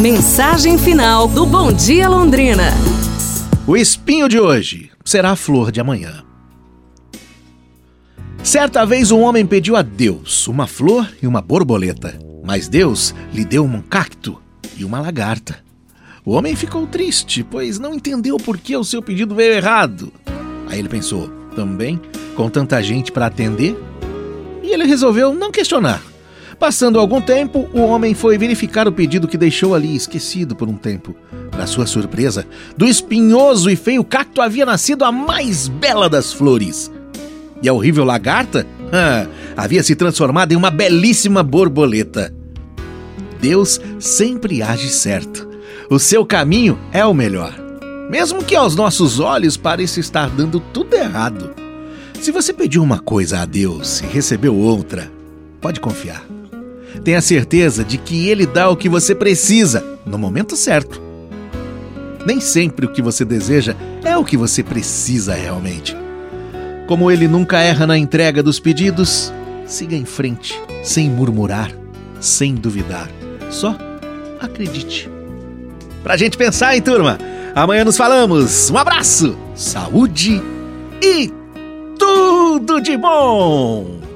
Mensagem final do Bom Dia Londrina. O espinho de hoje será a flor de amanhã. Certa vez um homem pediu a Deus uma flor e uma borboleta, mas Deus lhe deu um cacto e uma lagarta. O homem ficou triste, pois não entendeu por que o seu pedido veio errado. Aí ele pensou, também, com tanta gente para atender? E ele resolveu não questionar. Passando algum tempo, o homem foi verificar o pedido que deixou ali esquecido por um tempo. Para sua surpresa, do espinhoso e feio cacto havia nascido a mais bela das flores. E a horrível lagarta ah, havia se transformado em uma belíssima borboleta. Deus sempre age certo. O seu caminho é o melhor. Mesmo que aos nossos olhos pareça estar dando tudo errado. Se você pediu uma coisa a Deus e recebeu outra, pode confiar. Tenha certeza de que Ele dá o que você precisa no momento certo. Nem sempre o que você deseja é o que você precisa realmente. Como Ele nunca erra na entrega dos pedidos, siga em frente, sem murmurar, sem duvidar. Só acredite. Pra gente pensar, hein, turma? Amanhã nos falamos. Um abraço, saúde e tudo de bom!